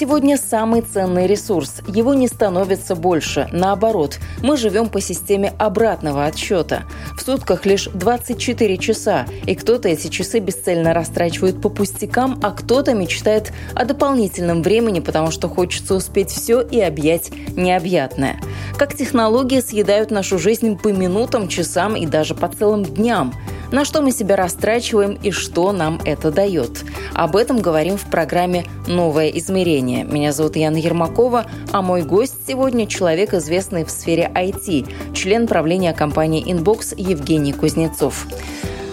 Сегодня самый ценный ресурс. Его не становится больше. Наоборот, мы живем по системе обратного отсчета. В сутках лишь 24 часа, и кто-то эти часы бесцельно растрачивает по пустякам, а кто-то мечтает о дополнительном времени, потому что хочется успеть все и объять необъятное. Как технологии съедают нашу жизнь по минутам, часам и даже по целым дням – на что мы себя растрачиваем и что нам это дает. Об этом говорим в программе «Новое измерение». Меня зовут Яна Ермакова, а мой гость сегодня – человек, известный в сфере IT, член правления компании Inbox Евгений Кузнецов.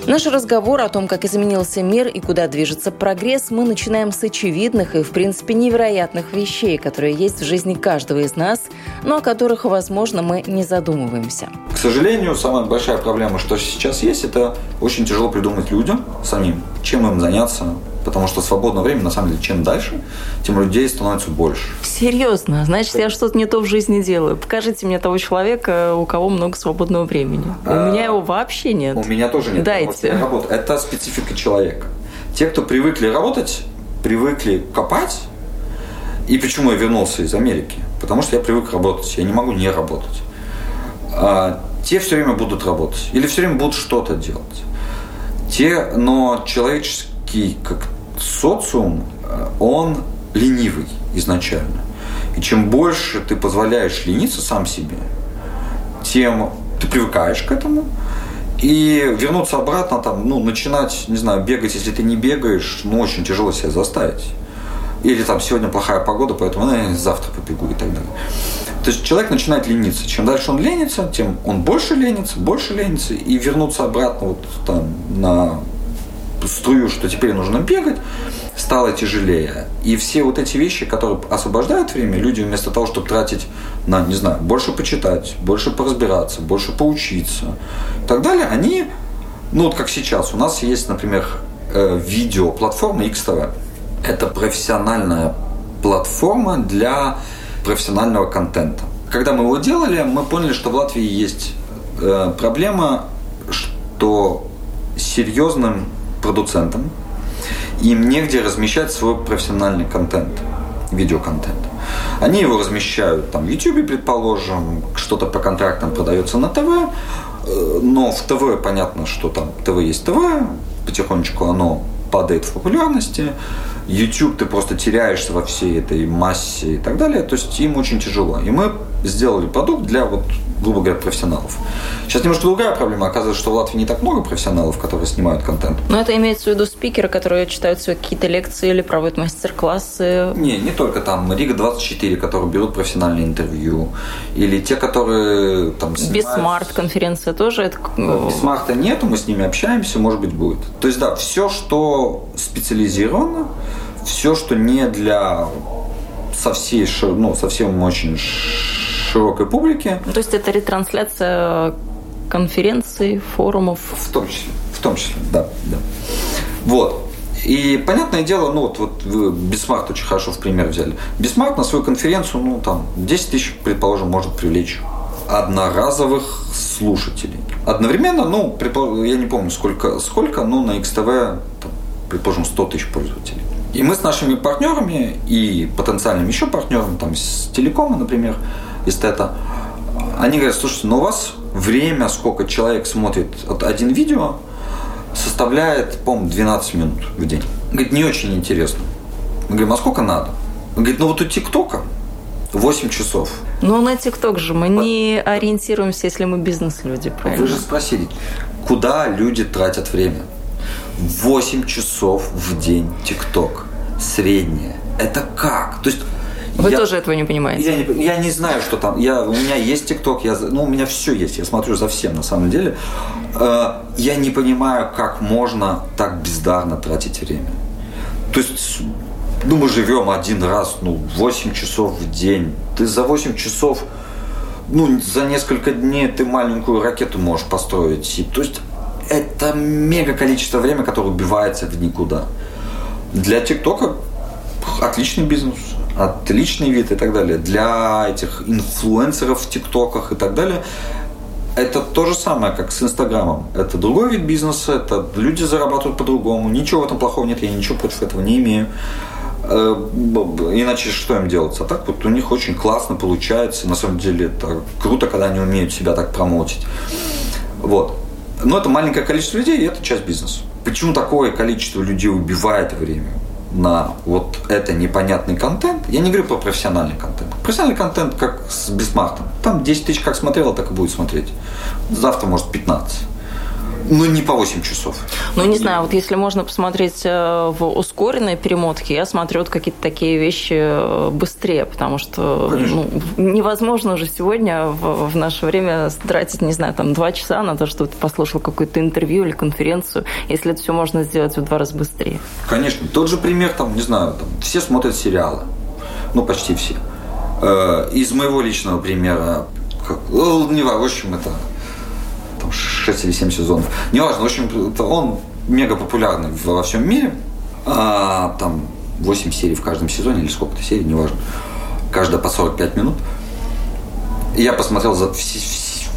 Наш разговор о том, как изменился мир и куда движется прогресс, мы начинаем с очевидных и, в принципе, невероятных вещей, которые есть в жизни каждого из нас, но о которых, возможно, мы не задумываемся. К сожалению, самая большая проблема, что сейчас есть, это очень тяжело придумать людям самим, чем им заняться, потому что свободное время, на самом деле, чем дальше, тем людей становится больше. Серьезно? Значит, я что-то не то в жизни делаю. Покажите мне того человека, у кого много свободного времени. А, у меня его вообще нет. У меня тоже нет. Дайте. Работа. Это специфика человека. Те, кто привыкли работать, привыкли копать, и почему я вернулся из Америки? Потому что я привык работать, я не могу не работать. А, те все время будут работать или все время будут что-то делать. Те, но человеческий как социум, э, он ленивый изначально. И чем больше ты позволяешь лениться сам себе, тем ты привыкаешь к этому. И вернуться обратно, там, ну, начинать, не знаю, бегать, если ты не бегаешь, ну, очень тяжело себя заставить. Или там сегодня плохая погода, поэтому ну, завтра побегу и так далее. То есть человек начинает лениться. Чем дальше он ленится, тем он больше ленится, больше ленится. И вернуться обратно вот там на струю, что теперь нужно бегать, стало тяжелее. И все вот эти вещи, которые освобождают время, люди вместо того, чтобы тратить на, не знаю, больше почитать, больше поразбираться, больше поучиться и так далее, они, ну вот как сейчас, у нас есть, например, э, видеоплатформа XTV. Это профессиональная платформа для профессионального контента. Когда мы его делали, мы поняли, что в Латвии есть э, проблема, что серьезным продуцентам, им негде размещать свой профессиональный контент, видеоконтент. Они его размещают там в YouTube, предположим, что-то по контрактам продается на ТВ, э, но в ТВ понятно, что там ТВ есть ТВ, потихонечку оно падает в популярности, YouTube ты просто теряешься во всей этой массе и так далее, то есть им очень тяжело. И мы сделали продукт для вот грубо говоря, профессионалов. Сейчас немножко другая проблема. Оказывается, что в Латвии не так много профессионалов, которые снимают контент. Но это имеется в виду спикеры, которые читают свои какие-то лекции или проводят мастер-классы? Не, не только там. Riga TV 24, которые берут профессиональные интервью. Или те, которые там снимают... BeSmart конференция тоже? Это... BeSmart'а нету, мы с ними общаемся, может быть, будет. То есть, да, все, что специализировано, все, что не для со всей, ну, совсем очень широкой публике. Ну, то есть это ретрансляция конференций, форумов? В том числе, в том числе, да, да. Вот. И понятное дело, ну вот, вот вы BeSmart очень хорошо в пример взяли. BeSmart на свою конференцию, ну там 10 тысяч, предположим, может привлечь одноразовых слушателей. Одновременно, ну, я не помню сколько, сколько но на XTV, там, предположим, 100 тысяч пользователей. И мы с нашими партнерами и потенциальными еще партнерами, там, с телекома, например, эстета, они говорят, слушайте, ну у вас время, сколько человек смотрит вот один видео, составляет, по-моему, 12 минут в день. Говорит, не очень интересно. Мы говорим, а сколько надо? Он говорит, ну вот у ТикТока 8 часов. Ну на ТикТок же мы По... не ориентируемся, если мы бизнес-люди, правильно? Вы же спросили, куда люди тратят время? 8 часов в день ТикТок. Среднее. Это как? То есть Вы я, тоже этого не понимаете? Я не, я не знаю, что там. Я, у меня есть ТикТок, я, ну, у меня все есть, я смотрю за всем на самом деле. Э, я не понимаю, как можно так бездарно тратить время. То есть, ну, мы живем один раз, ну, 8 часов в день. Ты за 8 часов, ну, за несколько дней ты маленькую ракету можешь построить. И, то есть, это мега количество времени, которое убивается в никуда. Для ТикТока отличный бизнес отличный вид и так далее. Для этих инфлюенсеров в ТикТоках и так далее это то же самое, как с Инстаграмом. Это другой вид бизнеса, это люди зарабатывают по-другому. Ничего в этом плохого нет, я ничего против этого не имею. Э, иначе что им делать? А так вот у них очень классно получается. На самом деле это круто, когда они умеют себя так промоутить. Вот. Но это маленькое количество людей, и это часть бизнеса. Почему такое количество людей убивает время? На вот это непонятный контент, я не говорю про профессиональный контент. Профессиональный контент, как с Бисмартом. Там 10 тысяч как смотрела, так и будет смотреть. Завтра, может, 15. Ну, не по 8 часов. Ну, не знаю, вот если можно посмотреть э, в ускоренной перемотке, я смотрю вот какие-то такие вещи э, быстрее, потому что ну, невозможно уже сегодня в, в наше время тратить, не знаю, там два часа на то, чтобы ты послушал какое-то интервью или конференцию, если это все можно сделать в два раза быстрее. Конечно. Тот же пример, там, не знаю, там, все смотрят сериалы. Ну, почти все. Э, из моего личного примера, как, ну, не в общем, это там, 6 или 7 сезонов. Неважно, в общем, он мега популярный во всем мире. А, там 8 серий в каждом сезоне, или сколько-то серий, неважно. Каждая по 45 минут. я посмотрел за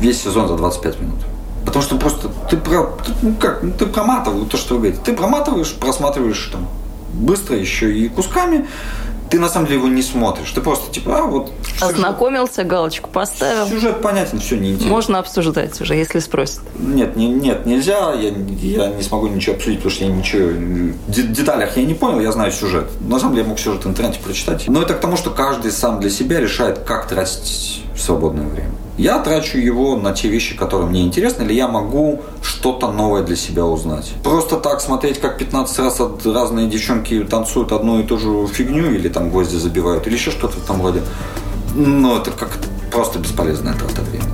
весь сезон за 25 минут. Потому что просто ты, про, ты, ну как, ну, ты проматываешь то, что вы говорите. Ты проматываешь, просматриваешь там быстро еще и кусками ты на самом деле его не смотришь. Ты просто типа, а вот... Ознакомился, галочку поставил. Сюжет понятен, все неинтересно. Можно обсуждать уже, если спросят. Нет, не, нет, нельзя. Я, я не смогу ничего обсудить, потому что я ничего... В деталях я не понял, я знаю сюжет. На самом деле я мог сюжет в интернете прочитать. Но это к тому, что каждый сам для себя решает, как тратить свободное время. Я трачу его на те вещи, которые мне интересны, или я могу что-то новое для себя узнать. Просто так смотреть, как 15 раз разные девчонки танцуют одну и ту же фигню, или там гвозди забивают, или еще что-то там вроде. Ну, это как просто бесполезная трата времени.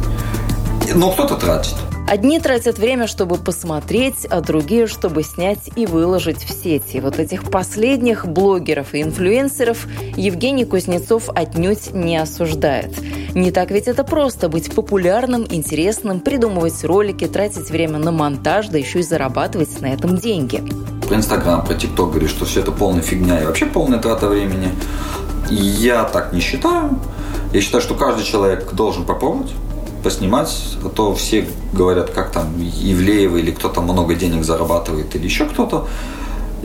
Но кто-то тратит. Одни тратят время, чтобы посмотреть, а другие, чтобы снять и выложить в сети. Вот этих последних блогеров и инфлюенсеров Евгений Кузнецов отнюдь не осуждает. Не так ведь это просто быть популярным, интересным, придумывать ролики, тратить время на монтаж, да еще и зарабатывать на этом деньги. Про Инстаграм, про ТикТок говорит, что все это полная фигня и вообще полная трата времени. Я так не считаю. Я считаю, что каждый человек должен попробовать поснимать, а то все говорят, как там Ивлеева или кто-то много денег зарабатывает или еще кто-то.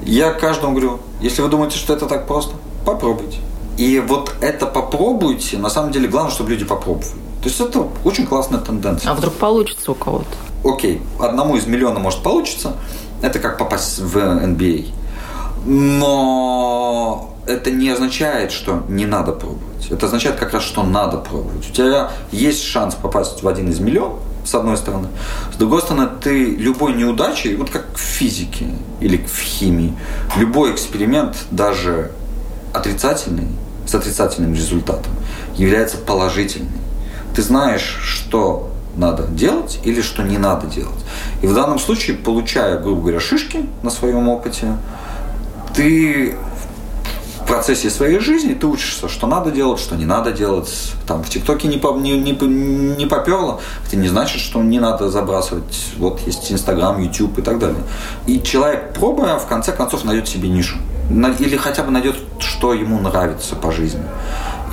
Я каждому говорю, если вы думаете, что это так просто, попробуйте. И вот это попробуйте, на самом деле главное, чтобы люди попробовали. То есть это очень классная тенденция. А вдруг получится у кого-то? Окей, одному из миллиона может получиться. Это как попасть в NBA. Но это не означает, что не надо пробовать. Это означает как раз, что надо пробовать. У тебя есть шанс попасть в один из миллион, с одной стороны. С другой стороны, ты любой неудачей, вот как в физике или в химии, любой эксперимент, даже отрицательный, с отрицательным результатом, является положительным. Ты знаешь, что надо делать или что не надо делать. И в данном случае, получая, грубо говоря, шишки на своем опыте, ты процессе своей жизни ты учишься, что надо делать, что не надо делать. Там в ТикТоке не, по, не, не, не поперло, это не значит, что не надо забрасывать. Вот есть Инстаграм, Ютуб и так далее. И человек, пробуя, в конце концов найдет себе нишу. Или хотя бы найдет, что ему нравится по жизни.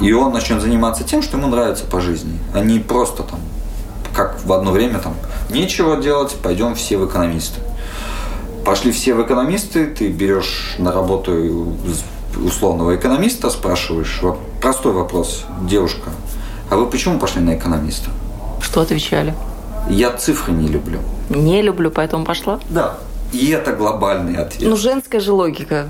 И он начнет заниматься тем, что ему нравится по жизни, а не просто там, как в одно время там, нечего делать, пойдем все в экономисты. Пошли все в экономисты, ты берешь на работу условного экономиста, спрашиваешь, простой вопрос, девушка, а вы почему пошли на экономиста? Что отвечали? Я цифры не люблю. Не люблю, поэтому пошла? Да. И это глобальный ответ. Ну, женская же логика.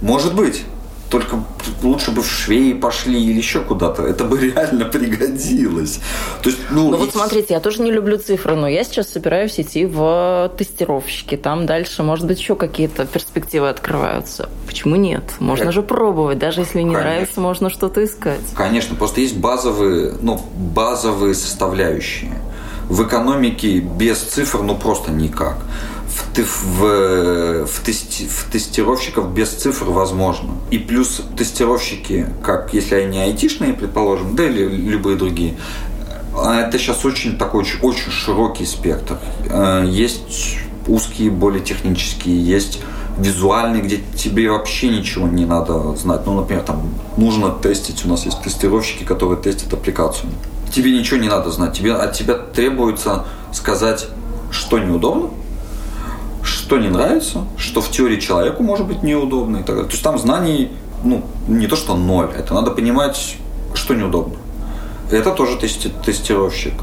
Может быть. Только лучше бы в швеи пошли или еще куда-то. Это бы реально пригодилось. То есть, ну, Ну и- вот смотрите, я тоже не люблю цифры, но я сейчас собираюсь идти в тестировщики. Там дальше, может быть, еще какие-то перспективы открываются. Почему нет? Можно Это- же пробовать. Даже если не Конечно. нравится, можно что-то искать. Конечно, просто есть базовые, ну, базовые составляющие. В экономике без цифр, ну, просто никак. В, в, в, тести- в тестировщиков без цифр возможно. И плюс тестировщики, как если они айтишные, предположим, да или любые другие, а это сейчас очень такой очень широкий спектр. Э, Есть узкие, более технические, есть визуальные, где тебе вообще ничего не надо знать. Ну, например, там нужно тестить, у нас есть тестировщики, которые тестят аппликацию. Тебе ничего не надо знать, тебе, от тебя требуется сказать, что неудобно, что не нравится, что в теории человеку может быть неудобно и так далее. То есть там знаний, ну, не то что ноль, это надо понимать, что неудобно. Это тоже тести- тестировщик.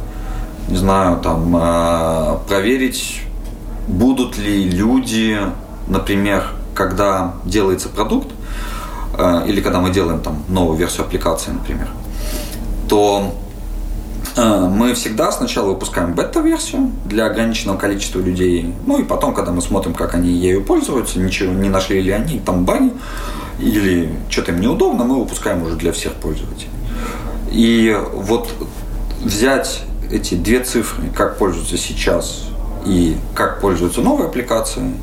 Не знаю, там э, проверить, будут ли люди, например, когда делается продукт, э, или когда мы делаем там новую версию аппликации, например, то мы всегда сначала выпускаем бета-версию для ограниченного количества людей, ну и потом, когда мы смотрим, как они ею пользуются, ничего не нашли ли они там баги, или что-то им неудобно, мы выпускаем уже для всех пользователей. И вот взять эти две цифры, как пользуются сейчас и как пользуются новые аппликации,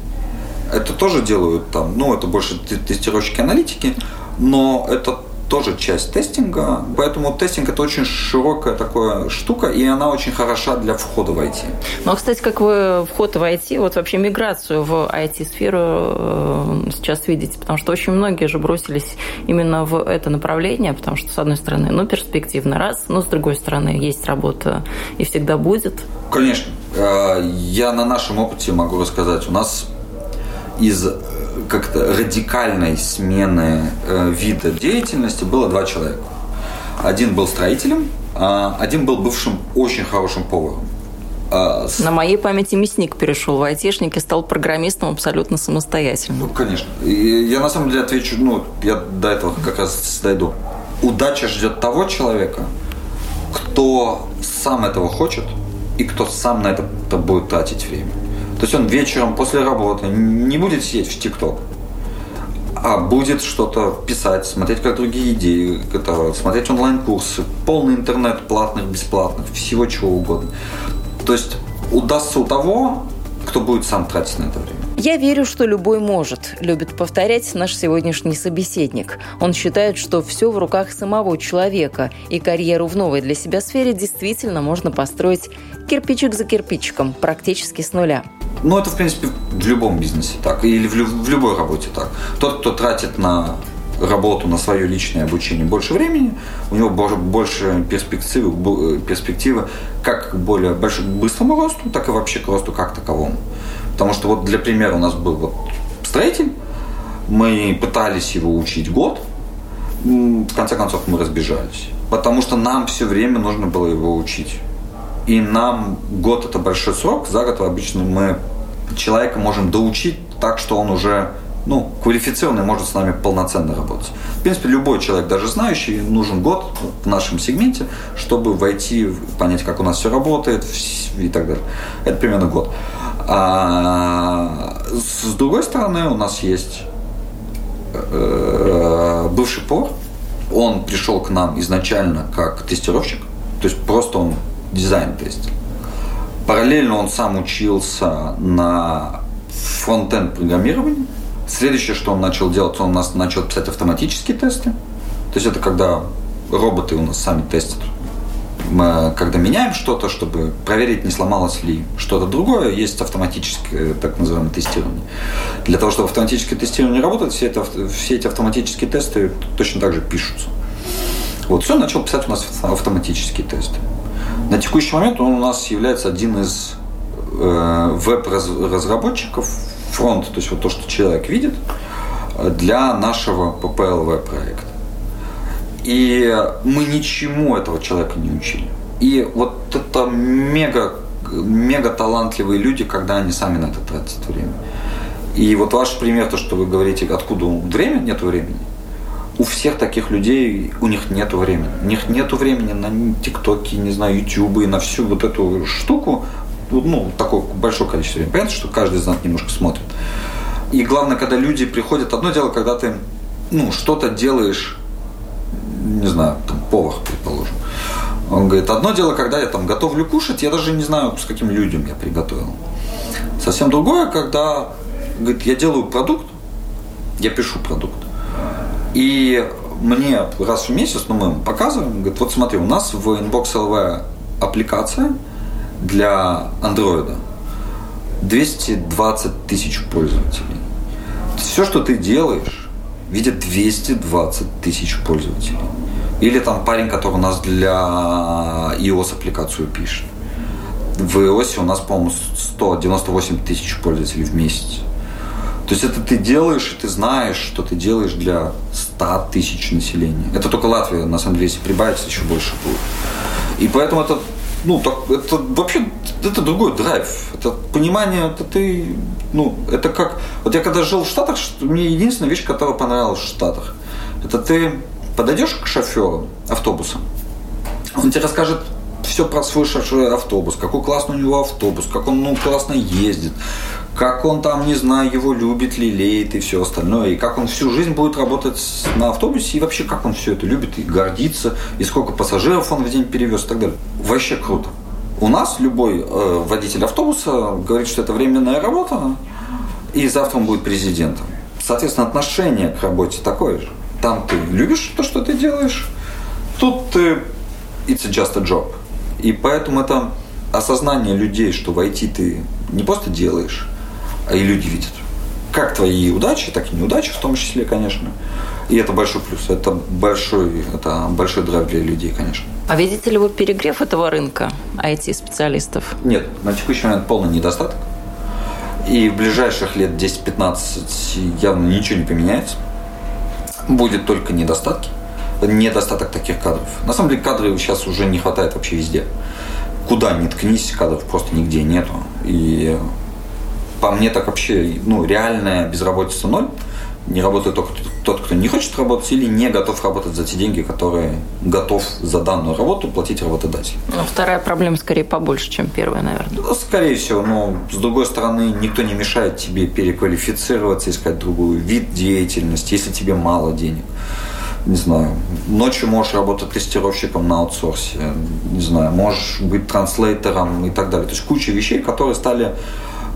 это тоже делают там, ну, это больше те- тестировщики аналитики, но это тоже часть тестинга, поэтому тестинг это очень широкая такая штука, и она очень хороша для входа в IT. Ну, а, кстати, как вы вход в IT, вот вообще миграцию в IT-сферу э, сейчас видите? Потому что очень многие же бросились именно в это направление, потому что, с одной стороны, ну, перспективно раз, но с другой стороны, есть работа и всегда будет. Конечно. Э, Я на нашем опыте могу рассказать. У нас из как-то радикальной смены э, вида деятельности было два человека. Один был строителем, а один был бывшим очень хорошим поваром. А, с- На моей памяти мясник перешел в айтишники, стал программистом абсолютно самостоятельно. Ну, конечно. И я на самом деле отвечу, ну, я до этого как раз дойду. Удача ждет того человека, кто сам этого хочет и кто сам на это будет тратить время. То есть он вечером после работы не будет сидеть в ТикТок, а будет что-то писать, смотреть, как другие идеи, это, смотреть онлайн-курсы, полный интернет, платных, бесплатных, всего чего угодно. То есть удастся у того, кто будет сам тратить на это время. Я верю, что любой может, любит повторять наш сегодняшний собеседник. Он считает, что все в руках самого человека, и карьеру в новой для себя сфере действительно можно построить кирпичик за кирпичиком, практически с нуля. Ну, это, в принципе, в любом бизнесе так, или в, в любой работе так. Тот, кто тратит на работу, на свое личное обучение больше времени, у него бо- больше перспективы, э, перспективы как к более большому, быстрому росту, так и вообще к росту как таковому. Потому что вот для примера у нас был вот строитель, мы пытались его учить год, в конце концов мы разбежались. Потому что нам все время нужно было его учить. И нам год это большой срок, за год обычно мы человека можем доучить так, что он уже ну, квалифицированный может с нами полноценно работать. В принципе, любой человек, даже знающий, нужен год в нашем сегменте, чтобы войти, понять, как у нас все работает и так далее. Это примерно год. А с другой стороны, у нас есть э, бывший повар. Он пришел к нам изначально как тестировщик, то есть просто он дизайн тестил. Параллельно он сам учился на фронтенд программировании. Следующее, что он начал делать, он у нас начал писать автоматические тесты. То есть это когда роботы у нас сами тестят. Мы, когда меняем что-то, чтобы проверить, не сломалось ли что-то другое, есть автоматическое так называемое тестирование. Для того, чтобы автоматическое тестирование работало, все, это, все эти автоматические тесты точно так же пишутся. Вот, все, начал писать у нас автоматические тесты. На текущий момент он у нас является один из э, веб-разработчиков, фронт, то есть вот то, что человек видит, э, для нашего PPLV проекта. И мы ничему этого человека не учили. И вот это мега, мега талантливые люди, когда они сами на это тратят время. И вот ваш пример, то, что вы говорите, откуда время, нет времени. У всех таких людей, у них нет времени. У них нет времени на ТикТоки, не знаю, Ютубы, на всю вот эту штуку, ну, такое большое количество времени. Понятно, что каждый из нас немножко смотрит. И главное, когда люди приходят, одно дело, когда ты, ну, что-то делаешь, не знаю, там, повар, предположим. Он говорит, одно дело, когда я там готовлю кушать, я даже не знаю, с каким людям я приготовил. Совсем другое, когда, говорит, я делаю продукт, я пишу продукт. И мне раз в месяц, ну, мы показываем, говорит, вот смотри, у нас в Inbox LV аппликация для андроида. 220 тысяч пользователей. Все, что ты делаешь, видят 220 тысяч пользователей. Или там парень, который у нас для iOS аппликацию пишет. В iOS у нас, по-моему, 198 тысяч пользователей в месяц. То есть это ты делаешь, и ты знаешь, что ты делаешь для 100 тысяч населения. Это только Латвия, на самом деле, если прибавится, еще больше будет. И поэтому это, ну, так, это вообще, это другой драйв. Это понимание, это ты, ну, это как... Вот я когда жил в Штатах, мне единственная вещь, которая понравилась в Штатах, это ты подойдешь к шоферу автобуса, он тебе расскажет все про свой автобус, какой классный у него автобус, как он ну, классно ездит, как он там, не знаю, его любит, лелеет и все остальное, и как он всю жизнь будет работать на автобусе, и вообще как он все это любит и гордится, и сколько пассажиров он в день перевез и так далее. Вообще круто. У нас любой э, водитель автобуса говорит, что это временная работа, и завтра он будет президентом. Соответственно, отношение к работе такое же. Там ты любишь то, что ты делаешь, тут ты it's just a job. И поэтому это осознание людей, что войти ты не просто делаешь, и люди видят. Как твои удачи, так и неудачи в том числе, конечно. И это большой плюс. Это большой, это большой драйв для людей, конечно. А видите ли вы перегрев этого рынка IT-специалистов? Нет, на текущий момент полный недостаток. И в ближайших лет 10-15 явно ничего не поменяется. Будет только недостатки. Недостаток таких кадров. На самом деле кадров сейчас уже не хватает вообще везде. Куда ни ткнись, кадров просто нигде нету. И по мне так вообще, ну, реальная безработица ноль. Не работает только тот, кто не хочет работать или не готов работать за те деньги, которые готов за данную работу платить работодатель. Ну, вторая проблема скорее побольше, чем первая, наверное. Ну, скорее всего, но с другой стороны, никто не мешает тебе переквалифицироваться, искать другой вид деятельности, если тебе мало денег не знаю, ночью можешь работать тестировщиком на аутсорсе, не знаю, можешь быть транслейтером и так далее. То есть куча вещей, которые стали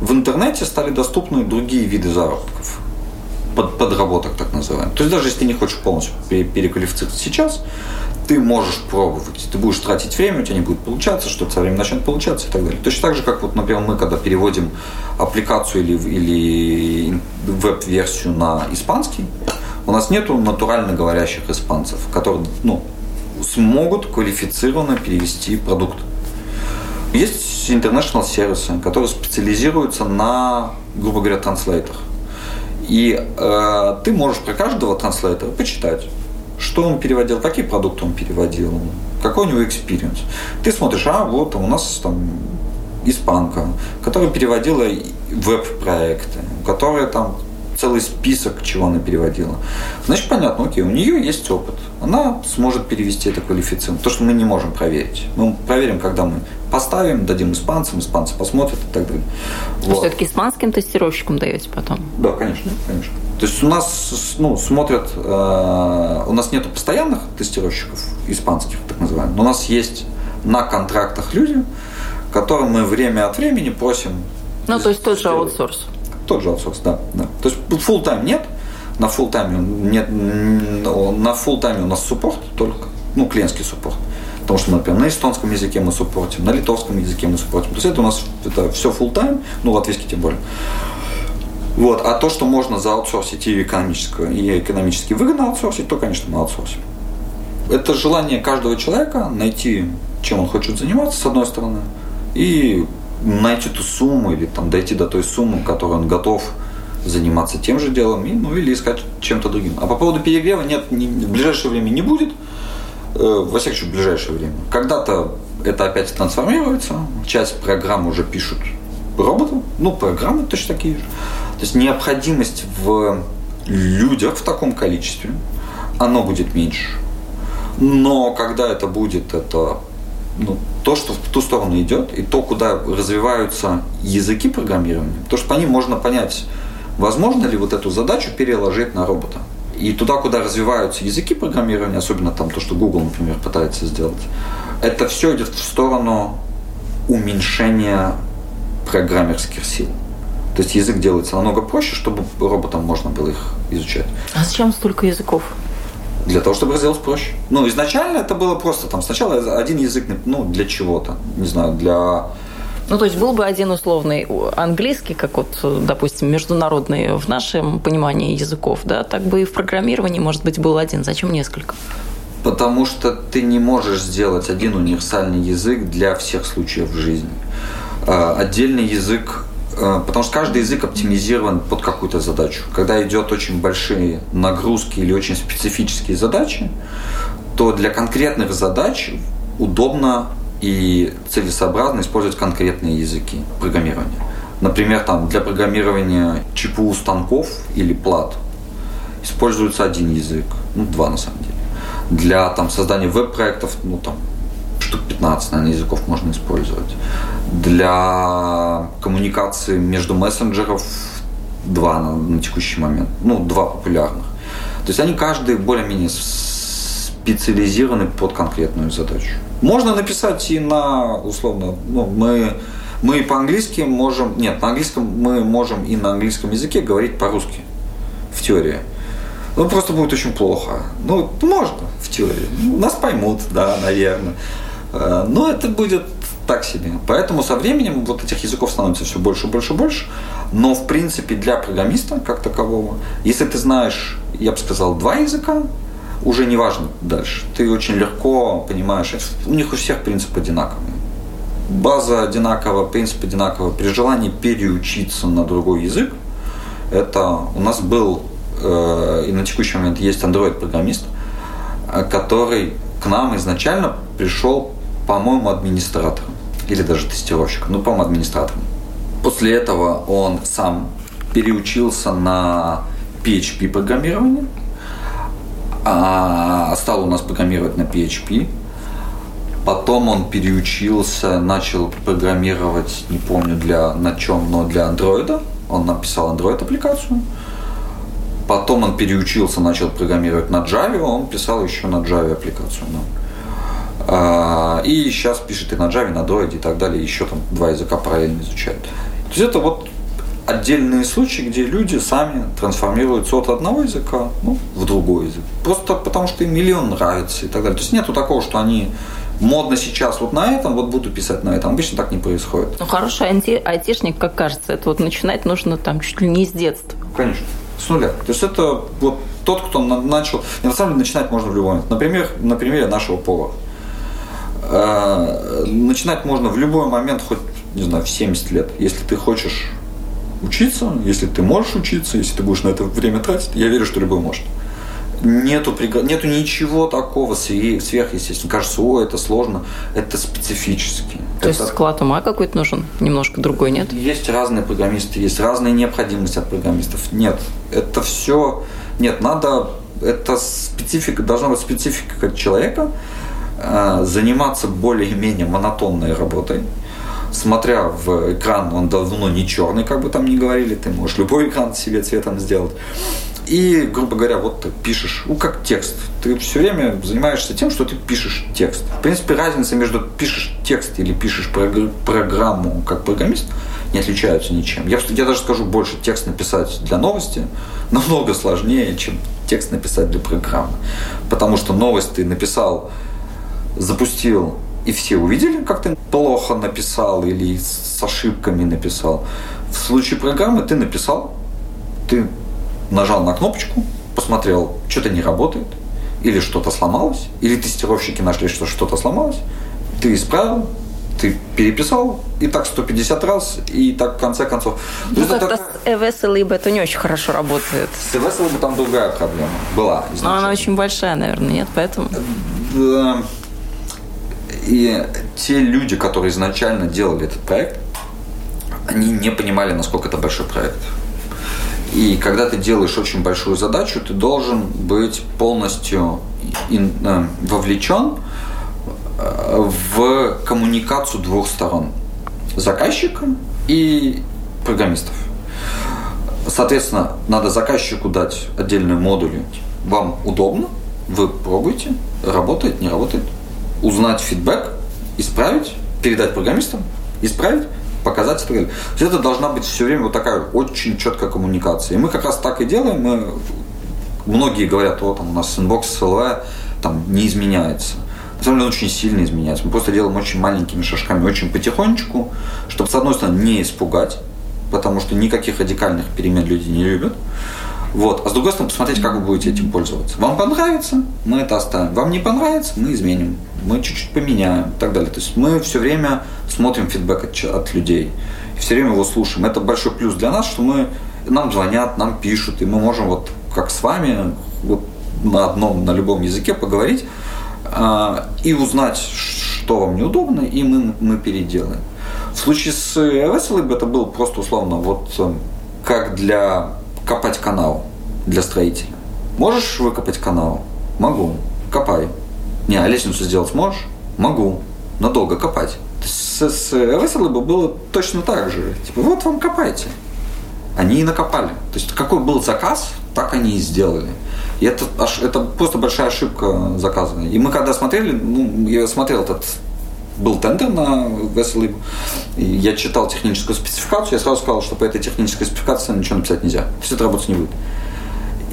в интернете стали доступны другие виды заработков, под, подработок так называемых. То есть даже если ты не хочешь полностью переквалифицироваться сейчас, ты можешь пробовать. Ты будешь тратить время, у тебя не будет получаться, что-то со временем начнет получаться и так далее. Точно так же, как вот, например, мы, когда переводим аппликацию или, или веб-версию на испанский, у нас нету натурально говорящих испанцев, которые ну, смогут квалифицированно перевести продукт. Есть international сервисы, которые специализируются на, грубо говоря, транслейтах. И э, ты можешь про каждого транслейтера почитать, что он переводил, какие продукты он переводил, какой у него experience. Ты смотришь, а вот у нас там испанка, которая переводила веб-проекты, которая там целый список, чего она переводила. Значит, понятно, окей, у нее есть опыт. Она сможет перевести это квалифицированно. То, что мы не можем проверить. Мы проверим, когда мы поставим, дадим испанцам, испанцы посмотрят и так далее. Вот. Все-таки испанским тестировщикам даете потом? Да, конечно, конечно. То есть у нас ну, смотрят, э, у нас нету постоянных тестировщиков испанских, так называемых, но у нас есть на контрактах люди, которым мы время от времени просим. Ну, то есть тот же аутсорс. Тот же аутсорс, да. да. То есть full тайм нет, на full тайме нет, на full тайме у нас суппорт только, ну, клиентский суппорт. Потому что, например, на эстонском языке мы суппортим, на литовском языке мы суппортим. То есть это у нас это все full тайм, ну, латвийский тем более. Вот. А то, что можно зааутсорсить и экономически, и экономически выгодно аутсорсить, то, конечно, мы аутсорсим. Это желание каждого человека найти, чем он хочет заниматься, с одной стороны, и найти ту сумму или там, дойти до той суммы, которой он готов заниматься тем же делом, и, ну или искать чем-то другим. А по поводу перегрева нет, не, в ближайшее время не будет, э, во всяком случае в ближайшее время. Когда-то это опять трансформируется, часть программ уже пишут роботы, ну программы точно такие же. То есть необходимость в людях в таком количестве, оно будет меньше. Но когда это будет, это ну, то, что в ту сторону идет, и то, куда развиваются языки программирования, то, что по ним можно понять, возможно ли вот эту задачу переложить на робота. И туда, куда развиваются языки программирования, особенно там то, что Google, например, пытается сделать, это все идет в сторону уменьшения программерских сил. То есть язык делается намного проще, чтобы роботам можно было их изучать. А зачем столько языков? Для того, чтобы сделать проще. Ну, изначально это было просто там сначала один язык, ну, для чего-то, не знаю, для ну, то есть был бы один условный английский, как вот, допустим, международный в нашем понимании языков, да, так бы и в программировании, может быть, был один. Зачем несколько? Потому что ты не можешь сделать один универсальный язык для всех случаев в жизни. А, отдельный язык Потому что каждый язык оптимизирован под какую-то задачу. Когда идет очень большие нагрузки или очень специфические задачи, то для конкретных задач удобно и целесообразно использовать конкретные языки программирования. Например, там, для программирования ЧПУ станков или плат используется один язык, ну, два на самом деле. Для там, создания веб-проектов, ну, там, штук 15, наверное, языков можно использовать. Для коммуникации между мессенджеров два на, на текущий момент, ну, два популярных. То есть они каждый более-менее специализированы под конкретную задачу. Можно написать и на, условно, ну, мы, мы по-английски можем, нет, на английском мы можем и на английском языке говорить по-русски в теории. Ну, просто будет очень плохо. Ну, можно в теории. Нас поймут, да, наверное. Э, но это будет так себе. Поэтому со временем вот этих языков становится все больше, больше, больше. Но, в принципе, для программиста как такового, если ты знаешь, я бы сказал, два языка, уже не важно дальше. Ты очень легко понимаешь, у них у всех принцип одинаковый. База одинаковая, принцип одинаковый. При желании переучиться на другой язык, это у нас был э, и на текущий момент есть Android-программист, э, который к нам изначально пришел, по-моему, администратором или даже тестировщиком, ну, по-моему, администратором. После этого он сам переучился на PHP программирование, а, стал у нас программировать на PHP. Потом он переучился, начал программировать, не помню для на чем, но для андроида. Он написал Android аппликацию. Потом он переучился, начал программировать на Java, он писал еще на Java аппликацию. Да. А, и сейчас пишет и на Java, и на Android и так далее. Еще там два языка параллельно изучают. То есть это вот отдельные случаи, где люди сами трансформируются от одного языка ну, в другой язык. Просто потому, что им миллион нравится и так далее. То есть нету такого, что они модно сейчас вот на этом, вот буду писать на этом. Обычно так не происходит. Ну, хороший анти- айтишник, как кажется, это вот начинать нужно там чуть ли не с детства. Конечно, с нуля. То есть это вот тот, кто начал... И на самом деле начинать можно в любой момент. Например, на примере нашего повара. Э, начинать можно в любой момент, хоть, не знаю, в 70 лет. Если ты хочешь учиться, если ты можешь учиться, если ты будешь на это время тратить, я верю, что любой может. Нету, нету ничего такого сверхъестественного. Кажется, о, это сложно. Это специфически. То это... есть склад ума какой-то нужен? Немножко другой, нет? Есть разные программисты, есть разные необходимости от программистов. Нет, это все... Нет, надо... Это специфика, должна быть специфика человека, заниматься более-менее монотонной работой, смотря в экран, он давно не черный, как бы там ни говорили, ты можешь любой экран себе цветом сделать. И, грубо говоря, вот ты пишешь, ну, как текст. Ты все время занимаешься тем, что ты пишешь текст. В принципе, разница между пишешь текст или пишешь программу как программист не отличаются ничем. Я, я даже скажу больше, текст написать для новости намного сложнее, чем текст написать для программы. Потому что новость ты написал, запустил, и все увидели, как ты плохо написал или с ошибками написал. В случае программы ты написал, ты нажал на кнопочку, посмотрел, что-то не работает, или что-то сломалось, или тестировщики нашли, что что-то сломалось, ты исправил, ты переписал, и так 150 раз, и так в конце концов. Ну, как-то так... с EVS это не очень хорошо работает. С EVS там другая проблема была. Но она очень большая, наверное, нет, поэтому... И те люди, которые изначально делали этот проект, они не понимали, насколько это большой проект. И когда ты делаешь очень большую задачу, ты должен быть полностью э, вовлечен э, в коммуникацию двух сторон. Заказчика и программистов. Соответственно, надо заказчику дать отдельные модули. Вам удобно, вы пробуете, работает, не работает. Узнать фидбэк, исправить, передать программистам, исправить, показать и так далее. То есть это должна быть все время вот такая очень четкая коммуникация. И мы как раз так и делаем. Мы, многие говорят, вот там у нас Inbox SLV там не изменяется. На самом деле он очень сильно изменяется. Мы просто делаем очень маленькими шажками, очень потихонечку, чтобы, с одной стороны, не испугать, потому что никаких радикальных перемен люди не любят. Вот. А с другой стороны, посмотреть, как вы будете этим пользоваться. Вам понравится, мы это оставим. Вам не понравится, мы изменим. Мы чуть-чуть поменяем и так далее. То есть мы все время смотрим фидбэк от, от людей. И все время его слушаем. Это большой плюс для нас, что мы нам звонят, нам пишут, и мы можем вот как с вами вот на одном, на любом языке поговорить э, и узнать, что вам неудобно, и мы, мы переделаем. В случае с Westlab это было просто условно вот э, как для копать канал для строителя. Можешь выкопать канал? Могу. Копай. Не, а лестницу сделать можешь? Могу. Но долго копать. С, с Westlab было точно так же. Типа, вот вам копайте. Они и накопали. То есть какой был заказ, так они и сделали. И это, это просто большая ошибка заказа. И мы когда смотрели, ну, я смотрел этот был тендер на Vessel я читал техническую спецификацию, я сразу сказал, что по этой технической спецификации ничего написать нельзя. То есть это работать не будет.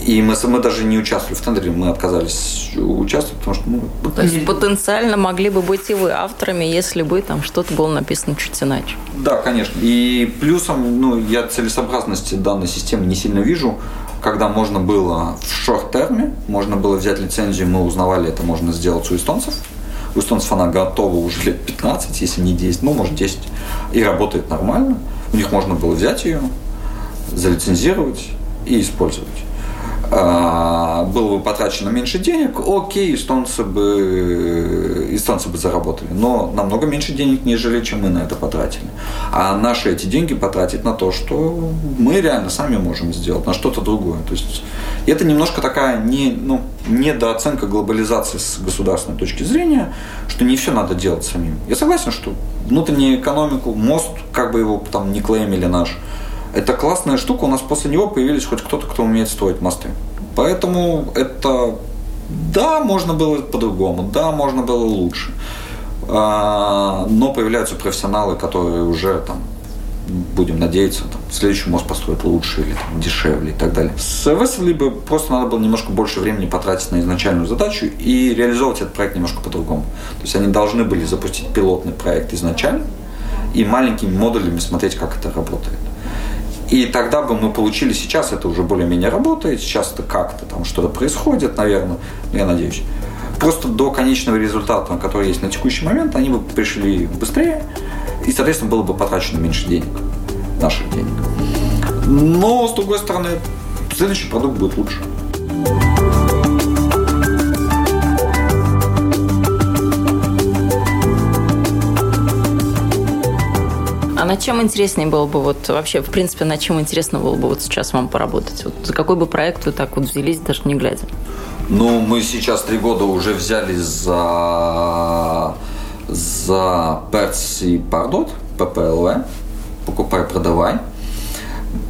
И мы, мы даже не участвовали в тендере, мы отказались участвовать, потому что... Ну, То есть потенциально могли бы быть и вы авторами, если бы там что-то было написано чуть иначе. Да, конечно. И плюсом, ну, я целесообразности данной системы не сильно вижу, когда можно было в шорт-терме, можно было взять лицензию, мы узнавали, это можно сделать у эстонцев, у эстонцев она готова уже лет 15, если не 10, ну, может, 10, и работает нормально. У них можно было взять ее, залицензировать и использовать. А, было бы потрачено меньше денег, окей, эстонцы бы, эстонцы бы заработали, но намного меньше денег, нежели чем мы на это потратили. А наши эти деньги потратить на то, что мы реально сами можем сделать, на что-то другое. То есть это немножко такая не, ну, недооценка глобализации с государственной точки зрения, что не все надо делать самим. Я согласен, что внутреннюю экономику, мост, как бы его там не клеймили наш, это классная штука, у нас после него появились хоть кто-то, кто умеет строить мосты. Поэтому это, да, можно было по-другому, да, можно было лучше. А, но появляются профессионалы, которые уже там будем надеяться, там, следующий мост построят лучше или там, дешевле и так далее. С ЭВС либо просто надо было немножко больше времени потратить на изначальную задачу и реализовывать этот проект немножко по-другому. То есть они должны были запустить пилотный проект изначально и маленькими модулями смотреть, как это работает. И тогда бы мы получили, сейчас это уже более-менее работает, сейчас это как-то там что-то происходит, наверное, я надеюсь. Просто до конечного результата, который есть на текущий момент, они бы пришли быстрее, и, соответственно, было бы потрачено меньше денег, наших денег. Но, с другой стороны, следующий продукт будет лучше. Над чем интереснее было бы вот вообще, в принципе, над чем интересно было бы вот сейчас вам поработать? Вот за какой бы проект вы так вот взялись, даже не глядя? Ну, мы сейчас три года уже взяли за за Перц и Пардот, ППЛВ, покупай, продавай,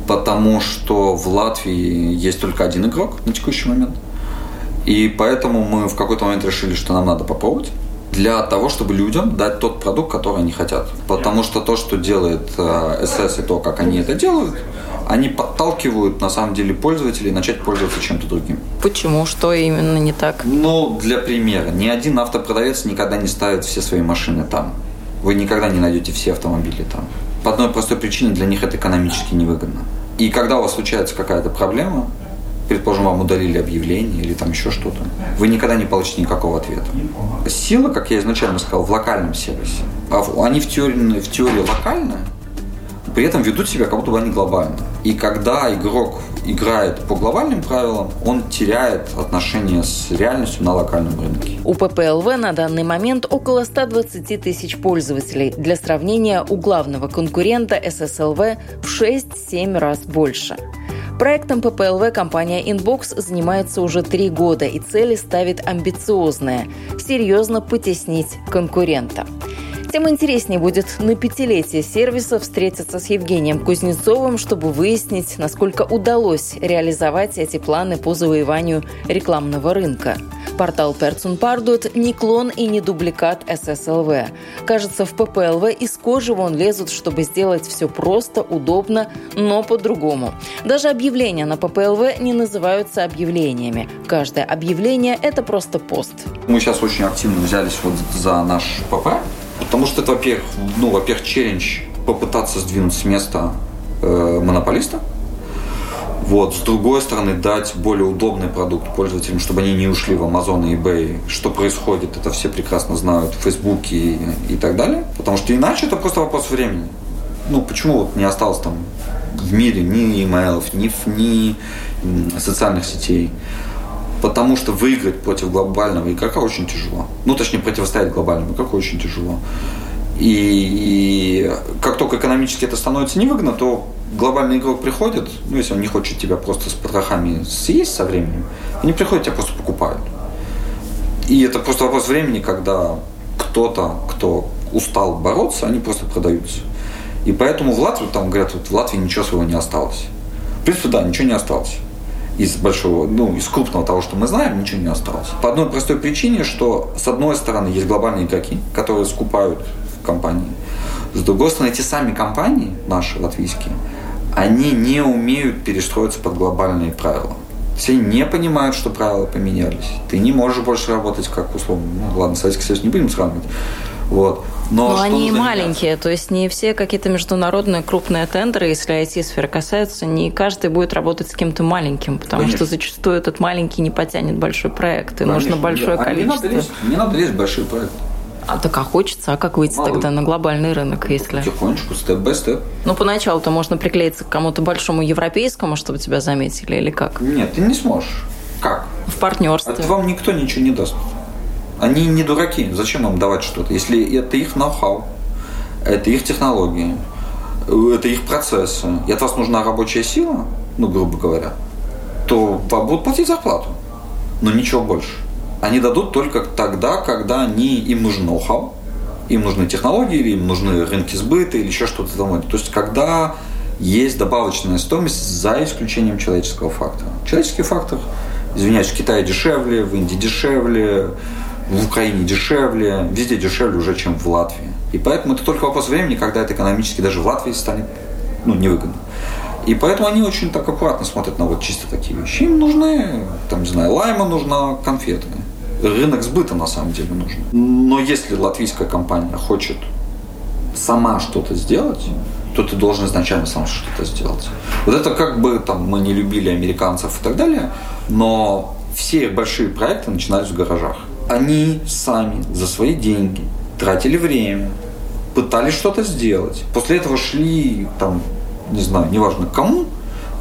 потому что в Латвии есть только один игрок на текущий момент. И поэтому мы в какой-то момент решили, что нам надо попробовать для того, чтобы людям дать тот продукт, который они хотят. Потому что то, что делает СС э, и то, как они это делают, они подталкивают на самом деле пользователей начать пользоваться чем-то другим. Почему? Что именно не так? Ну, для примера, ни один автопродавец никогда не ставит все свои машины там. Вы никогда не найдете все автомобили там. По одной простой причине для них это экономически невыгодно. И когда у вас случается какая-то проблема, предположим, вам удалили объявление или там еще что-то, вы никогда не получите никакого ответа. Сила, как я изначально сказал, в локальном сервисе. А они в теории, в теории локальные, при этом ведут себя как будто бы они глобально. И когда игрок играет по глобальным правилам, он теряет отношения с реальностью на локальном рынке. У ППЛВ на данный момент около 120 тысяч пользователей. Для сравнения, у главного конкурента ССЛВ в 6-7 раз больше. Проектом ППЛВ компания Inbox занимается уже три года и цели ставит амбициозные – серьезно потеснить конкурента. Тем интереснее будет на пятилетие сервиса встретиться с Евгением Кузнецовым, чтобы выяснить, насколько удалось реализовать эти планы по завоеванию рекламного рынка. Портал Перцун Пардут не клон и не дубликат ССЛВ. Кажется, в ППЛВ из кожи вон лезут, чтобы сделать все просто, удобно, но по-другому. Даже объявления на ППЛВ не называются объявлениями. Каждое объявление – это просто пост. Мы сейчас очень активно взялись вот за наш ПП, Потому что это, во-первых, ну, во-первых, челлендж попытаться сдвинуть с места э, монополиста. Вот. С другой стороны, дать более удобный продукт пользователям, чтобы они не ушли в Amazon и eBay. Что происходит, это все прекрасно знают, Facebook и, и так далее. Потому что иначе это просто вопрос времени. Ну, почему вот не осталось там в мире ни имейлов, ни, ни социальных сетей? Потому что выиграть против глобального игрока очень тяжело. Ну, точнее, противостоять глобальному игроку очень тяжело. И, и как только экономически это становится невыгодно, то глобальный игрок приходит, ну, если он не хочет тебя просто с потрохами съесть со временем, они приходят, тебя просто покупают. И это просто вопрос времени, когда кто-то, кто устал бороться, они просто продаются. И поэтому в Латвии, там говорят, вот в Латвии ничего своего не осталось. В принципе, да, ничего не осталось из большого, ну, из крупного того, что мы знаем, ничего не осталось. По одной простой причине, что с одной стороны есть глобальные игроки, которые скупают компании. С другой стороны, эти сами компании, наши латвийские, они не умеют перестроиться под глобальные правила. Все не понимают, что правила поменялись. Ты не можешь больше работать как условно. Ну ладно, Советский Союз не будем сравнивать. Вот. Но, Но они маленькие, то есть не все какие-то международные крупные тендеры, если IT-сфера касается, не каждый будет работать с кем-то маленьким, потому Конечно. что зачастую этот маленький не потянет большой проект, и Конечно, нужно большое количество. А не, надо лезть, не надо лезть в большие проекты. А так а хочется, а как выйти Мало. тогда на глобальный рынок, если... Потихонечку, степ-бай-степ. Ну, поначалу-то можно приклеиться к кому-то большому европейскому, чтобы тебя заметили, или как? Нет, ты не сможешь. Как? В партнерстве. Это вам никто ничего не даст. Они не дураки. Зачем им давать что-то? Если это их ноу-хау, это их технологии, это их процессы, и от вас нужна рабочая сила, ну, грубо говоря, то вам будут платить зарплату. Но ничего больше. Они дадут только тогда, когда они, им нужен ноу-хау, им нужны технологии, или им нужны рынки сбыта, или еще что-то там. То есть, когда есть добавочная стоимость за исключением человеческого фактора. Человеческий фактор, извиняюсь, в Китае дешевле, в Индии дешевле, в Украине дешевле, везде дешевле уже, чем в Латвии. И поэтому это только вопрос времени, когда это экономически даже в Латвии станет ну, невыгодно. И поэтому они очень так аккуратно смотрят на вот чисто такие вещи. Им нужны, там, не знаю, лайма нужна, конфеты. Рынок сбыта на самом деле нужен. Но если латвийская компания хочет сама что-то сделать, то ты должен изначально сам что-то сделать. Вот это как бы там мы не любили американцев и так далее, но все большие проекты начинались в гаражах они сами за свои деньги тратили время, пытались что-то сделать. После этого шли, там, не знаю, неважно кому,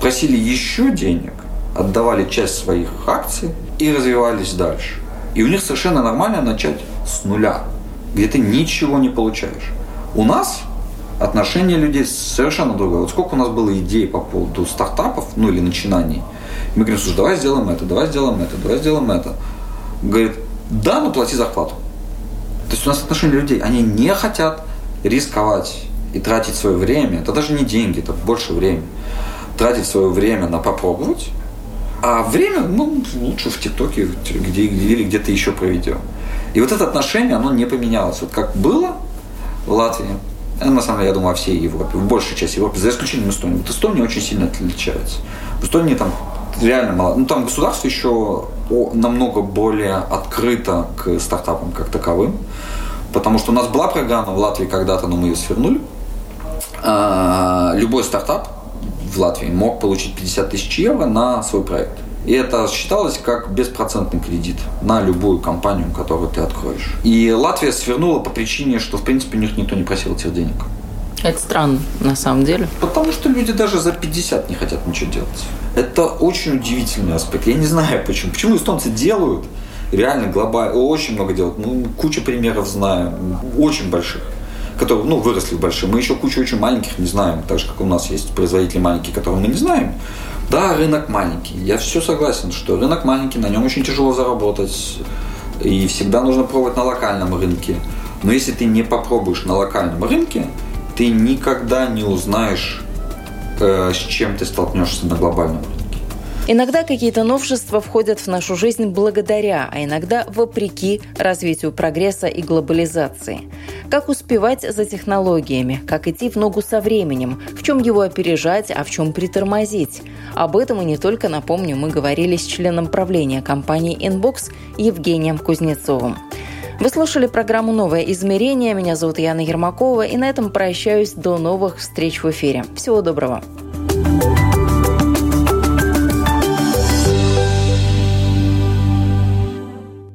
просили еще денег, отдавали часть своих акций и развивались дальше. И у них совершенно нормально начать с нуля, где ты ничего не получаешь. У нас отношение людей совершенно другое. Вот сколько у нас было идей по поводу стартапов, ну или начинаний. Мы говорим, слушай, давай сделаем это, давай сделаем это, давай сделаем это. Говорит, да, но плати зарплату. То есть у нас отношения людей, они не хотят рисковать и тратить свое время. Это даже не деньги, это больше времени. Тратить свое время на попробовать, а время, ну, лучше в ТикТоке где, или где-то еще проведем. И вот это отношение, оно не поменялось. Вот как было в Латвии, э, на самом деле, я думаю, во всей Европе, в большей части Европы, за исключением Эстонии. Вот Эстония очень сильно отличается. В Эстонии там реально мало. Ну, там государство еще намного более открыто к стартапам как таковым. Потому что у нас была программа в Латвии когда-то, но мы ее свернули. А, любой стартап в Латвии мог получить 50 тысяч евро на свой проект. И это считалось как беспроцентный кредит на любую компанию, которую ты откроешь. И Латвия свернула по причине, что, в принципе, у них никто не просил этих денег. Это странно, на самом деле. Потому что люди даже за 50 не хотят ничего делать. Это очень удивительный аспект. Я не знаю почему. Почему эстонцы делают, реально глобально, очень много делают. Ну, куча примеров знаю, очень больших. Которые ну, выросли большие. Мы еще кучу очень маленьких не знаем, так же, как у нас есть производители маленькие, которые мы не знаем. Да, рынок маленький. Я все согласен, что рынок маленький, на нем очень тяжело заработать. И всегда нужно пробовать на локальном рынке. Но если ты не попробуешь на локальном рынке, ты никогда не узнаешь, э, с чем ты столкнешься на глобальном рынке. Иногда какие-то новшества входят в нашу жизнь благодаря, а иногда вопреки развитию прогресса и глобализации. Как успевать за технологиями, как идти в ногу со временем, в чем его опережать, а в чем притормозить. Об этом и не только, напомню, мы говорили с членом правления компании Inbox Евгением Кузнецовым. Вы слушали программу «Новое измерение». Меня зовут Яна Ермакова, и на этом прощаюсь до новых встреч в эфире. Всего доброго.